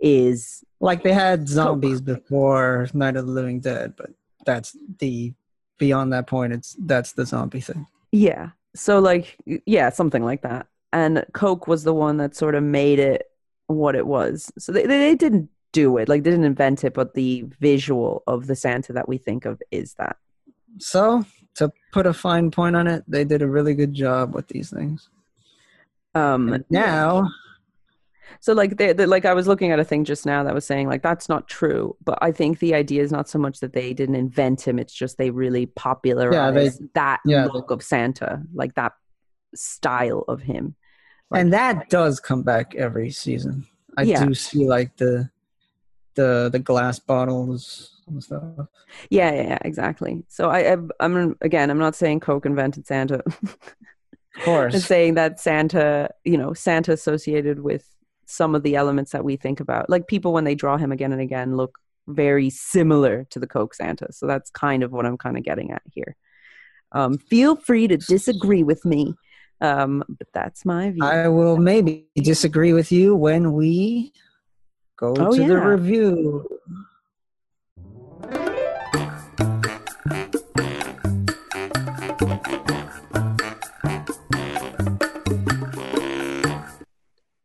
Speaker 1: is
Speaker 3: Like they had zombies before Night of the Living Dead, but that's the beyond that point. It's that's the zombie thing.
Speaker 1: Yeah. So like yeah, something like that. And Coke was the one that sort of made it what it was. So they they didn't do it, like they didn't invent it, but the visual of the Santa that we think of is that.
Speaker 3: So to put a fine point on it, they did a really good job with these things.
Speaker 1: Um
Speaker 3: And now,
Speaker 1: so like they, they like I was looking at a thing just now that was saying like that's not true, but I think the idea is not so much that they didn't invent him, it's just they really popularized that
Speaker 3: yeah, they-
Speaker 1: look of Santa, like that style of him.
Speaker 3: and that does come back every season. I
Speaker 1: Yeah.
Speaker 3: do see like the the the glass bottles and stuff.
Speaker 1: Yeah, yeah, yeah, exactly. So I, I, I'm again, I'm not saying Coke invented Santa.
Speaker 3: Of course.
Speaker 1: I'm saying that Santa, you know, Santa associated with some of the elements that we think about, like people when they draw him again and again, look very similar to the Coke Santa. So that's kind of what I'm kind of getting at here. Um, feel free to disagree with me, um, but that's my view.
Speaker 3: I will maybe disagree with you when we go
Speaker 1: Oh,
Speaker 3: to the review.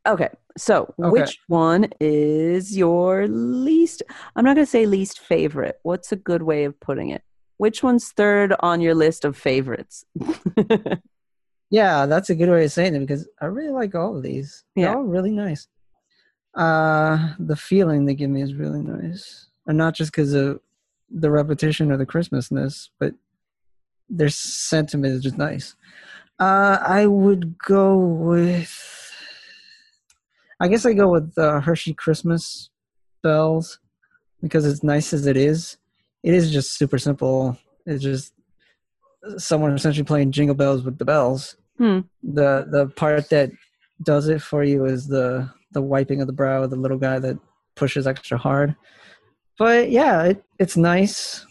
Speaker 1: Okay, so
Speaker 3: Okay.
Speaker 1: which one is your least? I'm not going to say least favorite. What's a good way of putting it? Which one's third on your list of favorites?
Speaker 3: Yeah, that's a good way of saying it because I really like all of these. They're
Speaker 1: Yeah.
Speaker 3: all really nice. Uh, the feeling they give me is really nice, and not just because of the repetition or the Christmasness, but their sentiment is just nice. Uh, I would go with. I guess I go with uh, Hershey Christmas bells because as nice as it is, it is just super simple. It's just someone essentially playing jingle bells with the bells.
Speaker 1: Hmm.
Speaker 3: The the part that does it for you is the the wiping of the brow of the little guy that pushes extra hard. But yeah, it, it's nice.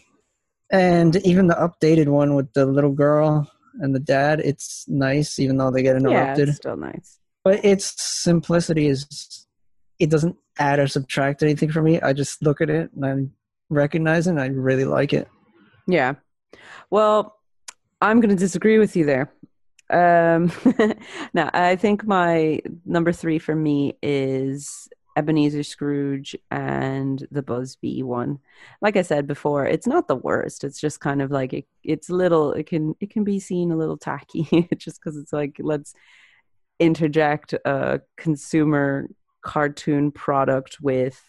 Speaker 3: And even the updated one with the little girl and the dad, it's nice, even though they get
Speaker 1: yeah,
Speaker 3: interrupted.
Speaker 1: it's still nice.
Speaker 3: But its simplicity is it doesn't add or subtract anything for me. I just look at it and I recognize it and I really like it.
Speaker 1: Yeah. Well, I'm going to disagree with you there. Um, now, I think my number three for me is Ebenezer Scrooge and the Buzzbee one. Like I said before, it's not the worst. It's just kind of like it, it's little. It can it can be seen a little tacky, just because it's like let's interject a consumer cartoon product with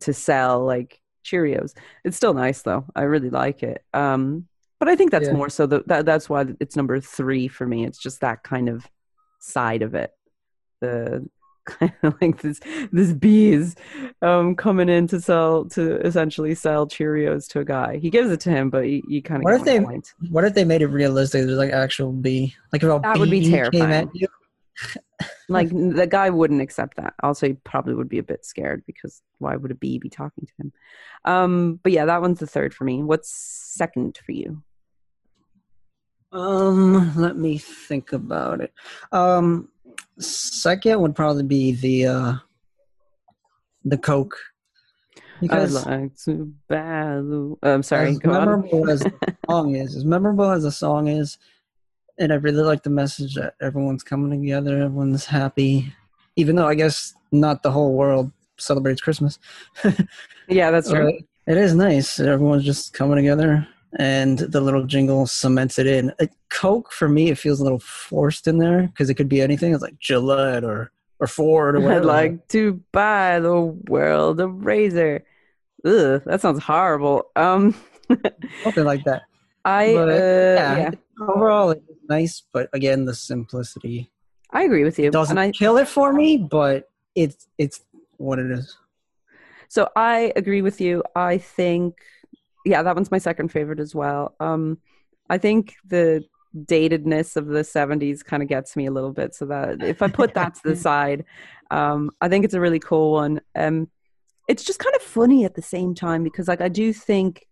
Speaker 1: to sell like Cheerios. It's still nice though. I really like it. Um, but I think that's
Speaker 3: Yeah.
Speaker 1: more so the, that that's why it's number three for me. It's just that kind of side of it, the kind of like this this bees um coming in to sell to essentially sell Cheerios to a guy. He gives it to him, but he, you kind of
Speaker 3: What if they?
Speaker 1: point.
Speaker 3: What if they made it realistic? There's like actual bee. Like if a
Speaker 1: That would be
Speaker 3: bee came at you.
Speaker 1: Like the guy wouldn't accept that. Also, he probably would be a bit scared because why would a bee be talking to him? Um, but yeah, that one's the third for me. What's second for you?
Speaker 3: Um, let me think about it. Um, second would probably be the uh, the Coke. Because
Speaker 1: I'd like to battle. I'm sorry.
Speaker 3: as
Speaker 1: Go on.
Speaker 3: memorable as the song is, as memorable as the song is, and I really like the message that everyone's coming together, everyone's happy, even though I guess not the whole world celebrates Christmas.
Speaker 1: Yeah, that's true.
Speaker 3: But it is nice. Everyone's just coming together, and the little jingle cements it in. Like, Coke for me, it feels a little forced in there because it could be anything. It's like Gillette or or Ford or whatever.
Speaker 1: I'd like to buy the world a razor. Ugh, that sounds horrible. Um,
Speaker 3: something like that.
Speaker 1: I
Speaker 3: But,
Speaker 1: uh,
Speaker 3: yeah,
Speaker 1: yeah,
Speaker 3: overall nice, but again, the simplicity
Speaker 1: I agree with you.
Speaker 3: doesn't
Speaker 1: I,
Speaker 3: kill it for me, but it's it's what it is.
Speaker 1: So I agree with you. I think, yeah, that one's my second favorite as well. Um, I think the datedness of the 70s kind of gets me a little bit. So that if I put that to the side, um, I think it's a really cool one. Um, it's just kind of funny at the same time because, like, I do think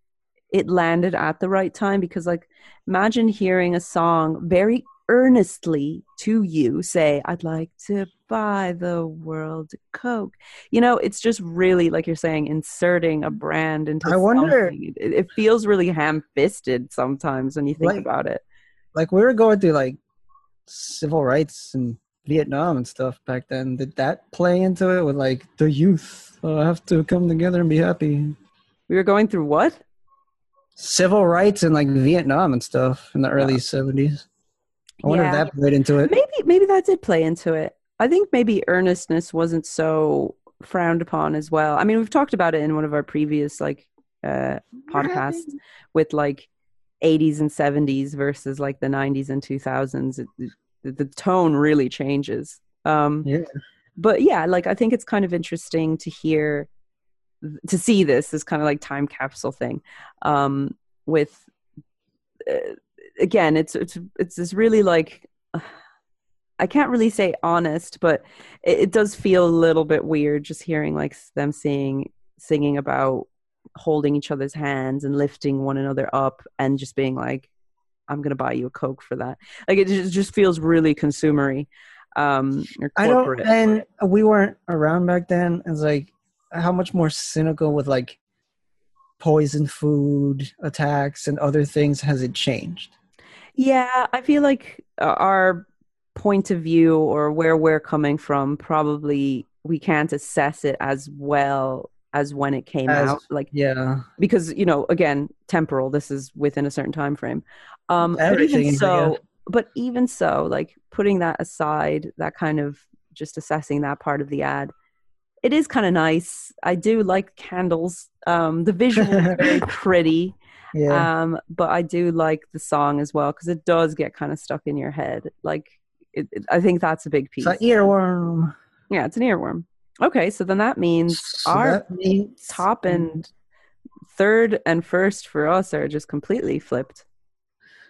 Speaker 1: it landed at the right time because, like, imagine hearing a song very earnestly to you say, I'd like to buy the world Coke. You know, it's just really, like you're saying, inserting a brand into
Speaker 3: I wonder-
Speaker 1: It, it feels really ham fisted sometimes when you think
Speaker 3: Like-
Speaker 1: about it.
Speaker 3: Like we were going through like civil rights and Vietnam and stuff back then. Did that play into it with like the youth uh, have to come together and be happy?
Speaker 1: We were going through what?
Speaker 3: Civil rights in like Vietnam and stuff in the early seventies. I wonder
Speaker 1: Yeah.
Speaker 3: if that played into it.
Speaker 1: Maybe maybe that did play into it. I think maybe earnestness wasn't so frowned upon as well. I mean, we've talked about it in one of our previous like uh podcasts with like 80s and 70s versus like the 90s and 2000s. It, it- the tone really changes. Um
Speaker 3: Yeah.
Speaker 1: but yeah, like I think it's kind of interesting to hear to see this this kind of like time capsule thing um with uh, again it's it's it's this really like I can't really say honest, but it, it does feel a little bit weird just hearing like them sing singing about holding each other's hands and lifting one another up and just being like, "I'm gonna buy you a coke for that." Like it just, just feels really consumery, um,
Speaker 3: I don't, and we weren't around back then. It's like how much more cynical with like poison food attacks and other things has it changed?
Speaker 1: Yeah, I feel like uh, our point of view or where we're coming from probably we can't assess it as well as when it came
Speaker 3: As-
Speaker 1: out. Like
Speaker 3: Yeah,
Speaker 1: because you know again temporal this is within a certain time frame um but even so
Speaker 3: guess.
Speaker 1: but even so like putting that aside that kind of just assessing that part of the ad it is kind of nice i do like candles um the visual is very pretty
Speaker 3: yeah.
Speaker 1: um but i do like the song as well because it does get kind of stuck in your head like it, it- i think that's a big piece
Speaker 3: it's an earworm.
Speaker 1: yeah it's an earworm okay so then that means
Speaker 3: So
Speaker 1: our
Speaker 3: that means
Speaker 1: top and third and first for us are just completely flipped.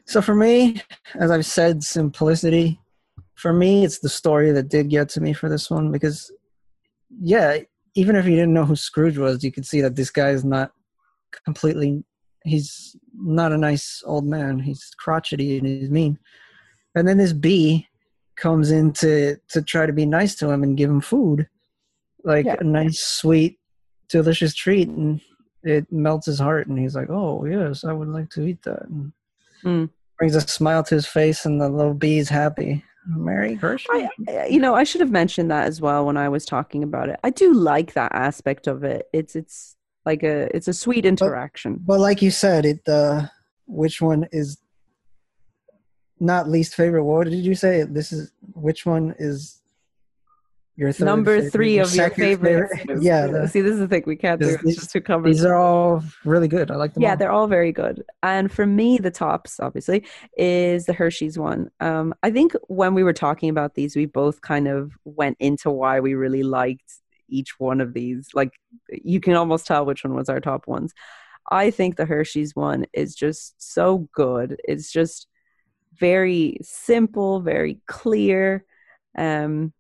Speaker 3: So for me, as I've said, simplicity. For me, it's the story that did get to me for this one because, yeah, even if you didn't know who Scrooge was, you could see that this guy is not completely. He's not a nice old man. He's crotchety and he's mean. And then this bee comes in to to try to be nice to him and give him food, like
Speaker 1: Yeah.
Speaker 3: a nice, sweet, delicious treat, and it melts his heart. And he's like, "Oh yes, I would like to eat that." And
Speaker 1: Mm.
Speaker 3: brings a smile to his face, and the little bee's happy. Merry Christmas.
Speaker 1: I, you know, I should have mentioned that as well when I was talking about it. I do like that aspect of it. It's it's like a it's a sweet interaction.
Speaker 3: But like you said, it uh, which one is not least favorite? What did you say? This is which one is your
Speaker 1: Number
Speaker 3: favorite,
Speaker 1: three of your favorites.
Speaker 3: favorite. Yeah, the-
Speaker 1: See, this is the thing we can't do.
Speaker 3: These-
Speaker 1: It's just covers.
Speaker 3: these are all really good. I like them.
Speaker 1: yeah,
Speaker 3: all.
Speaker 1: they're all very good. And for me, the tops obviously is the Hershey's one. Um, I think when we were talking about these, we both kind of went into why we really liked each one of these. Like you can almost tell which one was our top ones. I think the Hershey's one is just so good. It's just very simple, very clear. Um,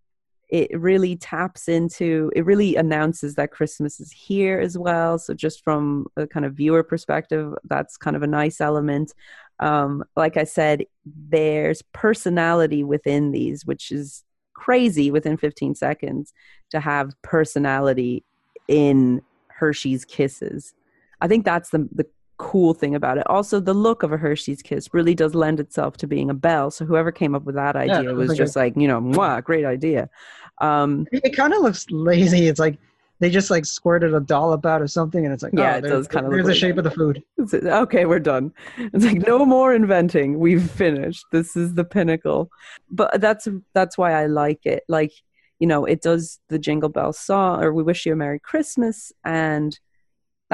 Speaker 1: it really taps into it really announces that christmas is here as well. So just from a kind of viewer perspective that's kind of a nice element. Um, like i said there's personality within these which is crazy within 15 seconds to have personality in hershey's kisses. I think that's the the cool thing about it also the look of a hershey's kiss really does lend itself to being a bell so whoever came up with that idea
Speaker 3: that
Speaker 1: was
Speaker 3: was
Speaker 1: just like you know Mwah, great idea um
Speaker 3: It kind of looks lazy. It's like they just like squirted a dollop out of something, and it's like
Speaker 1: Yeah,
Speaker 3: oh,
Speaker 1: it does kinda look
Speaker 3: There's the shape of the food.
Speaker 1: It's- okay, we're done. It's like no more inventing. We've finished. This is the pinnacle. But that's that's why I like it. Like, you know, it does the Jingle Bell song or We Wish You a Merry Christmas and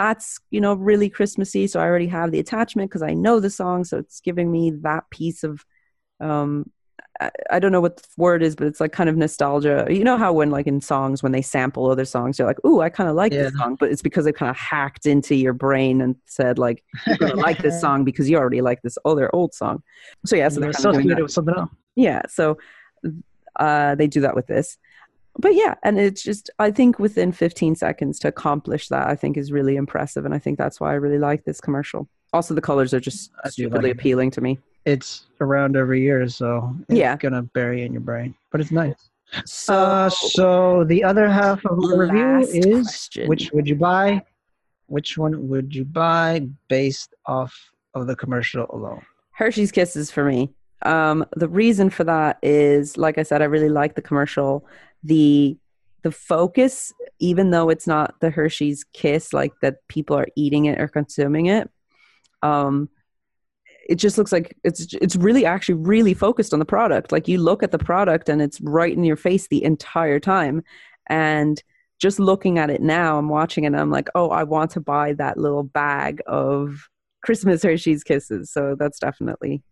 Speaker 1: that's, you know, really Christmassy. So I already have the attachment because I know the song, so it's giving me that piece of um I, I don't know what the word is, but it's like kind of nostalgia. You know how when like in songs when they sample other songs, you're like, "Ooh, I kind of like this song," but it's because they kind of hacked into your brain and said like, "You're gonna like this song because you already like this other old song." So yeah, so they're kind of doing
Speaker 3: associated
Speaker 1: that.
Speaker 3: with something else.
Speaker 1: Yeah, so uh, they do that with this. But yeah, and it's just I think within 15 seconds to accomplish that, I think is really impressive, and I think that's why I really like this commercial. Also, the colors are just stupidly
Speaker 3: like
Speaker 1: appealing to me.
Speaker 3: It's around every year, so it's
Speaker 1: Yeah.
Speaker 3: gonna bury in your brain. But it's nice.
Speaker 1: So,
Speaker 3: Uh, so the other half of the review is
Speaker 1: question.
Speaker 3: which would you buy? Which one would you buy based off of the commercial alone?
Speaker 1: Hershey's Kisses for me. Um, the reason for that is, like I said, I really like the commercial. The the focus, even though it's not the Hershey's Kiss, like that people are eating it or consuming it, um, it just looks like it's it's really actually really focused on the product. Like you look at the product and it's right in your face the entire time, and just looking at it now, I'm watching it and I'm like, oh, I want to buy that little bag of Christmas Hershey's Kisses. So that's definitely.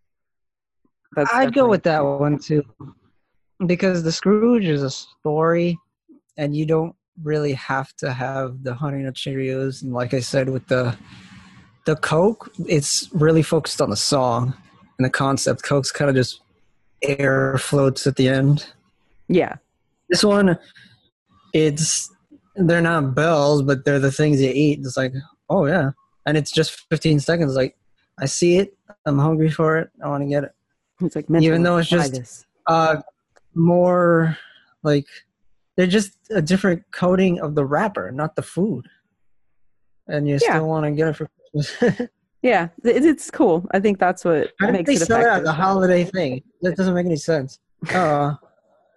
Speaker 1: That's
Speaker 3: I'd go with that one too, because the Scrooge is a story, and you don't really have to have the Honey Nut Cheerios. And like I said, with the the Coke, it's really focused on the song and the concept. Coke's kind of just air floats at the end.
Speaker 1: Yeah.
Speaker 3: This one, it's they're not bells, but they're the things you eat. It's like, oh yeah, and it's just 15 seconds. Like, I see it, I'm hungry for it, I want to get it.
Speaker 1: It's like
Speaker 3: even though it's just uh more like they're just a different coating of the wrapper, not the food. And you
Speaker 1: Yeah.
Speaker 3: still want to get it for Christmas.
Speaker 1: Yeah, it's cool. I think that's what
Speaker 3: How
Speaker 1: makes
Speaker 3: they
Speaker 1: it
Speaker 3: sell
Speaker 1: effective.
Speaker 3: a holiday thing? That doesn't make any sense. Uh,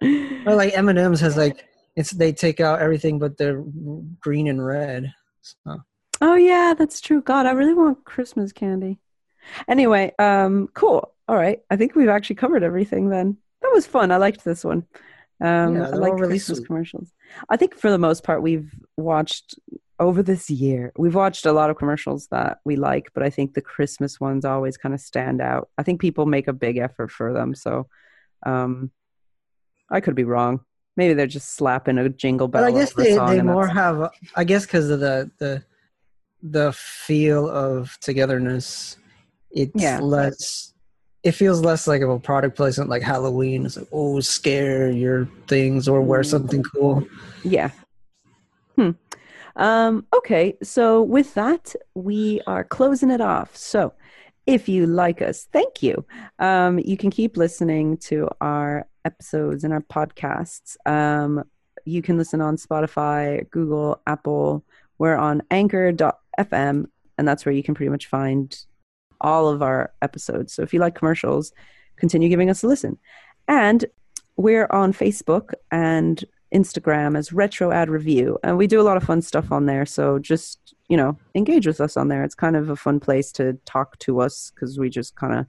Speaker 3: or like M and M's has like it's they take out everything but the green and red. So.
Speaker 1: Oh yeah, that's true. God, I really want Christmas candy. Anyway, um, cool. All right, I think we've actually covered everything. Then was fun. I liked this one. Um,
Speaker 3: Yeah,
Speaker 1: I like
Speaker 3: really
Speaker 1: Christmas
Speaker 3: sweet.
Speaker 1: commercials. I think for the most part, we've watched over this year. We've watched a lot of commercials that we like, but I think the Christmas ones always kind of stand out. I think people make a big effort for them. So, um, I could be wrong. Maybe they're just slapping a jingle bell.
Speaker 3: But I guess they, they more have I guess because of the the the feel of togetherness. It's
Speaker 1: Yeah.
Speaker 3: less. It feels less like of a product placement like Halloween. It's like oh, scare your things or wear something cool.
Speaker 1: Yeah. Hmm. Um, okay, so with that, we are closing it off. So if you like us, thank you. Um, you can keep listening to our episodes and our podcasts. Um, you can listen on Spotify, Google, Apple. We're on anchor.fm, and that's where you can pretty much find all of our episodes. So if you like commercials, continue giving us a listen. And we're on Facebook and Instagram as Retro Ad Review, and we do a lot of fun stuff on there. So just you know, engage with us on there. It's kind of a fun place to talk to us because we just kind of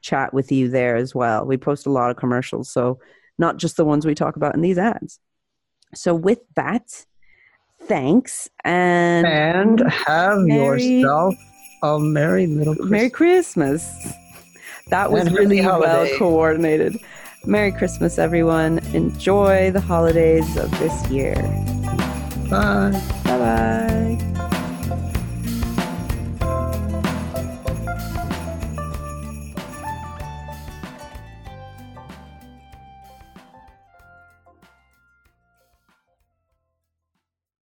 Speaker 1: chat with you there as well. We post a lot of commercials, so not just the ones we talk about in these ads. So with that, thanks and
Speaker 3: And have
Speaker 1: Merry-
Speaker 3: yourself a merry little Christmas.
Speaker 1: Merry Christmas. That was
Speaker 3: And
Speaker 1: really well coordinated. Merry Christmas, everyone. Enjoy the holidays of this year.
Speaker 3: Bye.
Speaker 1: Bye bye.